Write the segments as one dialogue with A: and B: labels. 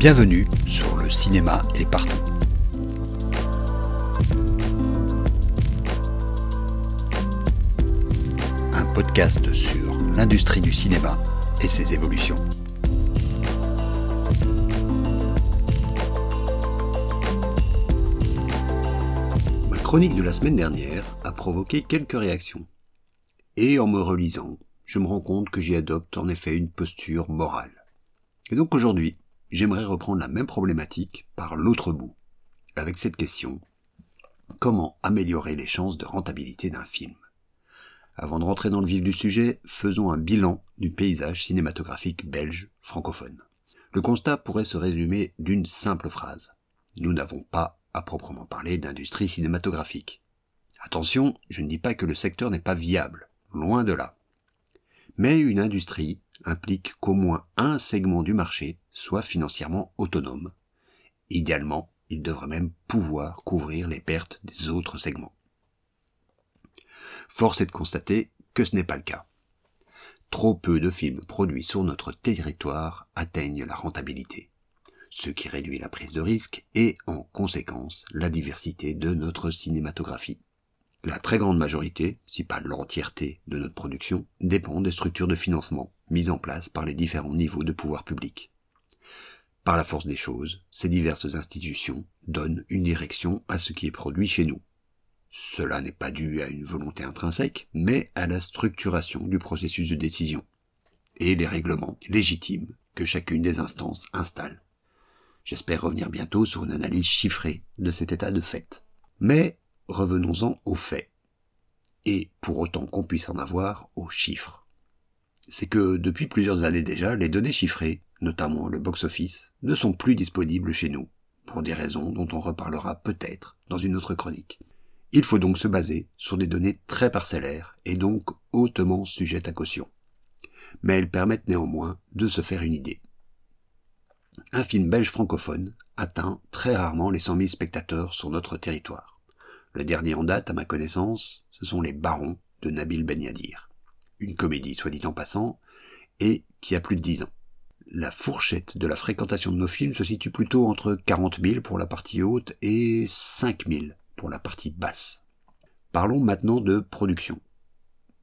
A: Bienvenue sur le cinéma est partout. Un podcast sur l'industrie du cinéma et ses évolutions. Ma chronique de la semaine dernière a provoqué quelques réactions. Et en me relisant, je me rends compte que j'y adopte en effet une posture morale. Et donc aujourd'hui, j'aimerais reprendre la même problématique par l'autre bout, avec cette question comment améliorer les chances de rentabilité d'un film? Avant de rentrer dans le vif du sujet, faisons un bilan du paysage cinématographique belge francophone. Le constat pourrait se résumer d'une simple phrase. Nous n'avons pas, à proprement parler, d'industrie cinématographique. Attention, je ne dis pas que le secteur n'est pas viable, loin de là. Mais une industrie implique qu'au moins un segment du marché soit financièrement autonome. Idéalement, il devrait même pouvoir couvrir les pertes des autres segments. Force est de constater que ce n'est pas le cas. Trop peu de films produits sur notre territoire atteignent la rentabilité, ce qui réduit la prise de risque et, en conséquence, la diversité de notre cinématographie. La très grande majorité, si pas l'entièreté de notre production, dépend des structures de financement mises en place par les différents niveaux de pouvoir public. Par la force des choses, ces diverses institutions donnent une direction à ce qui est produit chez nous. Cela n'est pas dû à une volonté intrinsèque, mais à la structuration du processus de décision et les règlements légitimes que chacune des instances installe. J'espère revenir bientôt sur une analyse chiffrée de cet état de fait. Mais revenons-en aux faits. Et, pour autant qu'on puisse en avoir, aux chiffres. C'est que, depuis plusieurs années déjà, les données chiffrées, notamment le box-office, ne sont plus disponibles chez nous, pour des raisons dont on reparlera peut-être dans une autre chronique. Il faut donc se baser sur des données très parcellaires et donc hautement sujettes à caution. Mais elles permettent néanmoins de se faire une idée. Un film belge francophone atteint très rarement les 100 000 spectateurs sur notre territoire. Le dernier en date, à ma connaissance, ce sont Les Barons de Nabil Ben Yadir. Une comédie, soit dit en passant, et qui a plus de dix ans. La fourchette de la fréquentation de nos films se situe plutôt entre 40 000 pour la partie haute et 5 000 pour la partie basse. Parlons maintenant de production.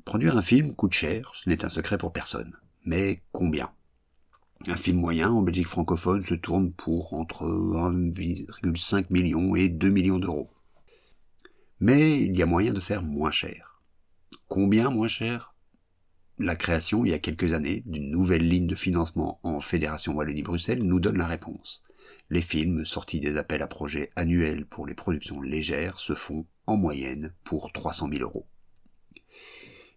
A: Produire un film coûte cher, ce n'est un secret pour personne. Mais combien? Un film moyen en Belgique francophone se tourne pour entre 1,5 million et 2 millions d'euros. Mais il y a moyen de faire moins cher. Combien moins cher? La création, il y a quelques années, d'une nouvelle ligne de financement en Fédération Wallonie-Bruxelles nous donne la réponse. Les films sortis des appels à projets annuels pour les productions légères se font, en moyenne, pour 300 000 euros.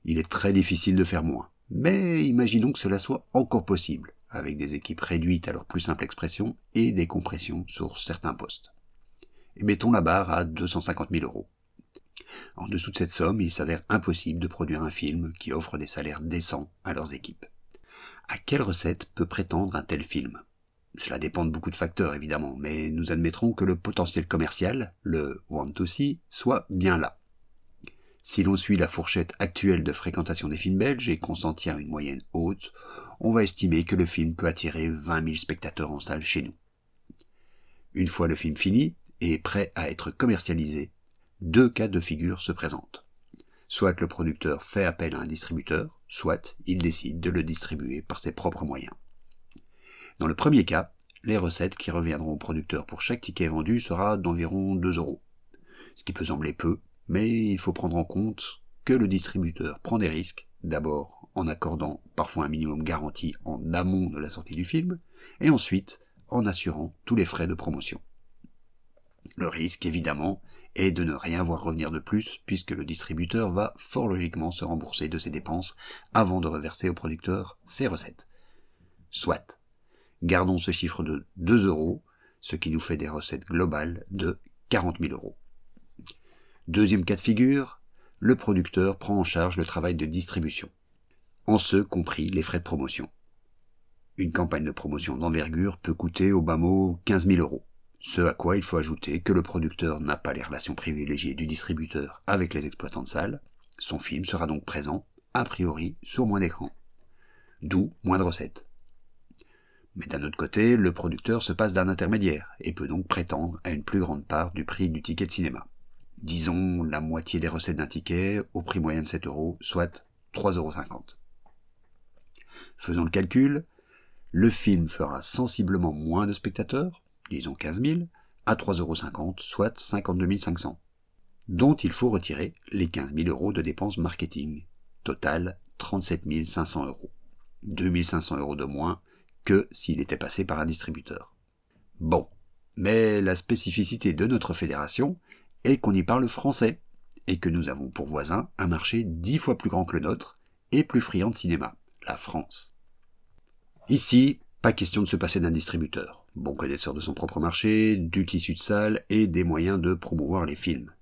A: Il est très difficile de faire moins, mais imaginons que cela soit encore possible, avec des équipes réduites à leur plus simple expression et des compressions sur certains postes. Et mettons la barre à 250 000 euros. En dessous de cette somme, il s'avère impossible de produire un film qui offre des salaires décents à leurs équipes. À quelle recette peut prétendre un tel film? Cela dépend de beaucoup de facteurs évidemment, mais nous admettrons que le potentiel commercial, le want to see, soit bien là. Si l'on suit la fourchette actuelle de fréquentation des films belges et qu'on s'en tient à une moyenne haute, on va estimer que le film peut attirer 20 000 spectateurs en salle chez nous. Une fois le film fini et prêt à être commercialisé, deux cas de figure se présentent. Soit le producteur fait appel à un distributeur, soit il décide de le distribuer par ses propres moyens. Dans le premier cas, les recettes qui reviendront au producteur pour chaque ticket vendu sera d'environ 2 euros. Ce qui peut sembler peu, mais il faut prendre en compte que le distributeur prend des risques, d'abord en accordant parfois un minimum garanti en amont de la sortie du film, et ensuite en assurant tous les frais de promotion. Le risque, évidemment, est de ne rien voir revenir de plus, puisque le distributeur va fort logiquement se rembourser de ses dépenses avant de reverser au producteur ses recettes. Soit. Gardons ce chiffre de 2 euros, ce qui nous fait des recettes globales de 40 000 euros. Deuxième cas de figure, le producteur prend en charge le travail de distribution, en ce compris les frais de promotion. Une campagne de promotion d'envergure peut coûter au bas mot 15 000 euros. Ce à quoi il faut ajouter que le producteur n'a pas les relations privilégiées du distributeur avec les exploitants de salles, son film sera donc présent, a priori, sur moins d'écran. D'où moins de recettes. Mais d'un autre côté, le producteur se passe d'un intermédiaire et peut donc prétendre à une plus grande part du prix du ticket de cinéma. Disons la moitié des recettes d'un ticket au prix moyen de 7 euros, soit 3,50 euros. Faisons le calcul, le film fera sensiblement moins de spectateurs, disons 15 000, à 3,50 euros, soit 52 500, dont il faut retirer les 15 000 euros de dépenses marketing. Total, 37 500 euros. 2 500 euros de moins que s'il était passé par un distributeur. Bon, mais la spécificité de notre fédération est qu'on y parle français, et que nous avons pour voisin un marché dix fois plus grand que le nôtre, et plus friand de cinéma, la France. Ici, pas question de se passer d'un distributeur, bon connaisseur de son propre marché, du tissu de salle et des moyens de promouvoir les films.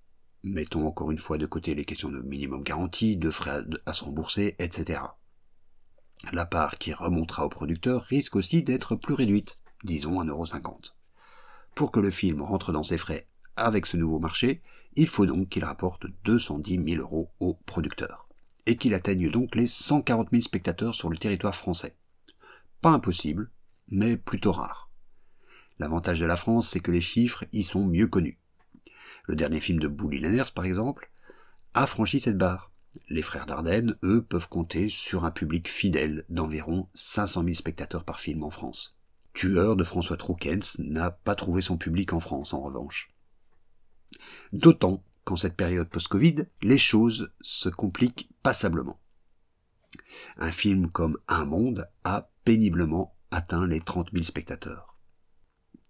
A: Mettons encore une fois de côté les questions de minimum garantie, de frais à se rembourser, etc. La part qui remontera au producteur risque aussi d'être plus réduite, disons 1,50€. Pour que le film rentre dans ses frais avec ce nouveau marché, il faut donc qu'il rapporte 210 000 euros au producteur, et qu'il atteigne donc les 140 000 spectateurs sur le territoire français. Pas impossible, mais plutôt rare. L'avantage de la France, c'est que les chiffres y sont mieux connus. Le dernier film de Bully Lenners, par exemple, a franchi cette barre, les frères Dardenne, eux, peuvent compter sur un public fidèle d'environ 500 000 spectateurs par film en France. Tueur de François Troukens n'a pas trouvé son public en France, en revanche. D'autant qu'en cette période post-Covid, les choses se compliquent passablement. Un film comme Un Monde a péniblement atteint les 30 000 spectateurs.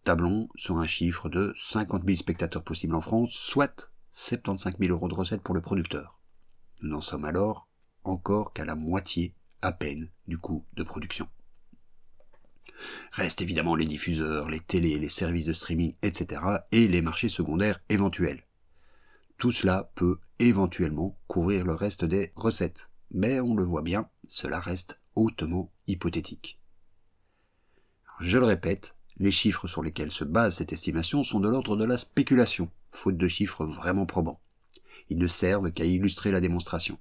A: Tablons sur un chiffre de 50 000 spectateurs possibles en France, soit 75 000 euros de recettes pour le producteur. Nous n'en sommes alors encore qu'à la moitié à peine du coût de production. Restent évidemment les diffuseurs, les télés, les services de streaming, etc. et les marchés secondaires éventuels. Tout cela peut éventuellement couvrir le reste des recettes, mais on le voit bien, cela reste hautement hypothétique. Je le répète, les chiffres sur lesquels se base cette estimation sont de l'ordre de la spéculation, faute de chiffres vraiment probants. Ils ne servent qu'à illustrer la démonstration.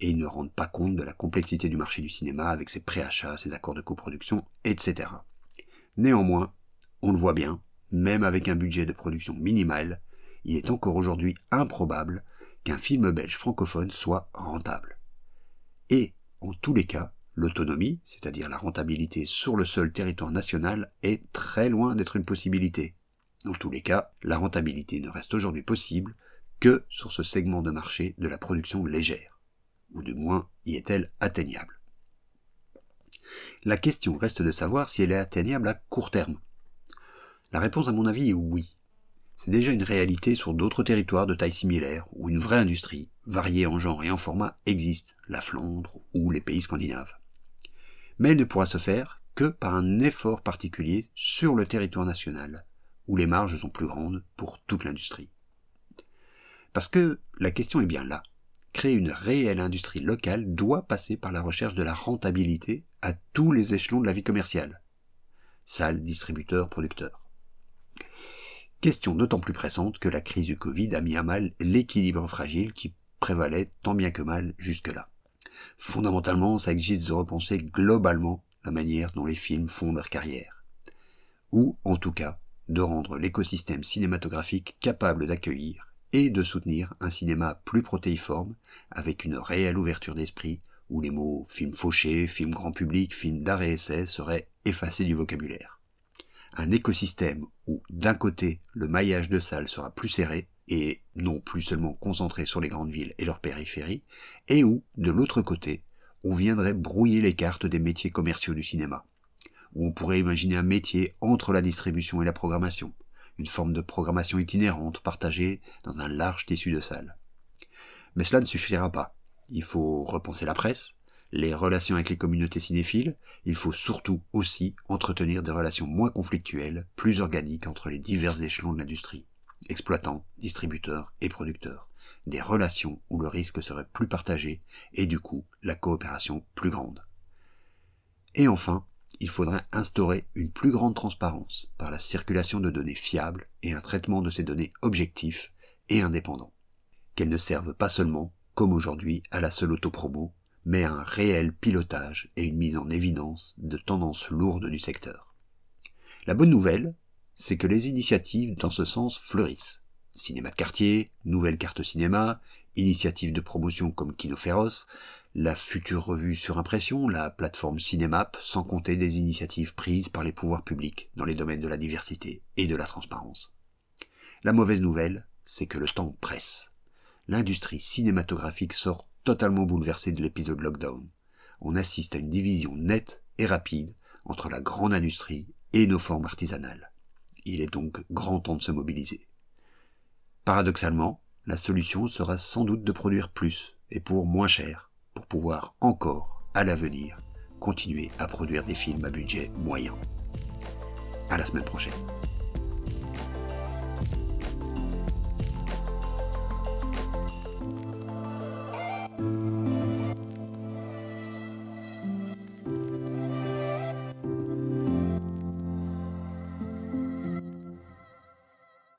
A: Et ils ne rendent pas compte de la complexité du marché du cinéma avec ses préachats, ses accords de coproduction, etc. Néanmoins, on le voit bien, même avec un budget de production minimal, il est encore aujourd'hui improbable qu'un film belge francophone soit rentable. Et, en tous les cas, l'autonomie, c'est-à-dire la rentabilité sur le seul territoire national, est très loin d'être une possibilité. Dans tous les cas, la rentabilité ne reste aujourd'hui possible que sur ce segment de marché de la production légère, ou du moins y est-elle atteignable. La question reste de savoir si elle est atteignable à court terme. La réponse à mon avis est oui. C'est déjà une réalité sur d'autres territoires de taille similaire où une vraie industrie, variée en genre et en format, existe, la Flandre ou les pays scandinaves. Mais elle ne pourra se faire que par un effort particulier sur le territoire national, où les marges sont plus grandes pour toute l'industrie. Parce que la question est bien là. Créer une réelle industrie locale doit passer par la recherche de la rentabilité à tous les échelons de la vie commerciale. Salles, distributeurs, producteurs. Question d'autant plus pressante que la crise du Covid a mis à mal l'équilibre fragile qui prévalait tant bien que mal jusque-là. Fondamentalement, ça existe de repenser globalement la manière dont les films font leur carrière. Ou, en tout cas, de rendre l'écosystème cinématographique capable d'accueillir et de soutenir un cinéma plus protéiforme, avec une réelle ouverture d'esprit, où les mots film fauché, film grand public, film d'art et essai seraient effacés du vocabulaire. Un écosystème où, d'un côté, le maillage de salles sera plus serré, et non plus seulement concentré sur les grandes villes et leurs périphéries, et où, de l'autre côté, on viendrait brouiller les cartes des métiers commerciaux du cinéma, où on pourrait imaginer un métier entre la distribution et la programmation, une forme de programmation itinérante partagée dans un large tissu de salles. Mais cela ne suffira pas. Il faut repenser la presse, les relations avec les communautés cinéphiles, il faut surtout aussi entretenir des relations moins conflictuelles, plus organiques entre les divers échelons de l'industrie, exploitants, distributeurs et producteurs, des relations où le risque serait plus partagé et du coup la coopération plus grande. Et enfin, il faudrait instaurer une plus grande transparence par la circulation de données fiables et un traitement de ces données objectifs et indépendants. Qu'elles ne servent pas seulement, comme aujourd'hui, à la seule autopromo, mais un réel pilotage et une mise en évidence de tendances lourdes du secteur. La bonne nouvelle, c'est que les initiatives dans ce sens fleurissent. Cinéma de quartier, nouvelle carte cinéma, initiatives de promotion comme Kino la future revue sur impression, la plateforme Cinemap, sans compter des initiatives prises par les pouvoirs publics dans les domaines de la diversité et de la transparence. La mauvaise nouvelle, c'est que le temps presse. L'industrie cinématographique sort totalement bouleversée de l'épisode lockdown. On assiste à une division nette et rapide entre la grande industrie et nos formes artisanales. Il est donc grand temps de se mobiliser. Paradoxalement, la solution sera sans doute de produire plus et pour moins cher pour pouvoir encore, à l'avenir, continuer à produire des films à budget moyen. À la semaine prochaine.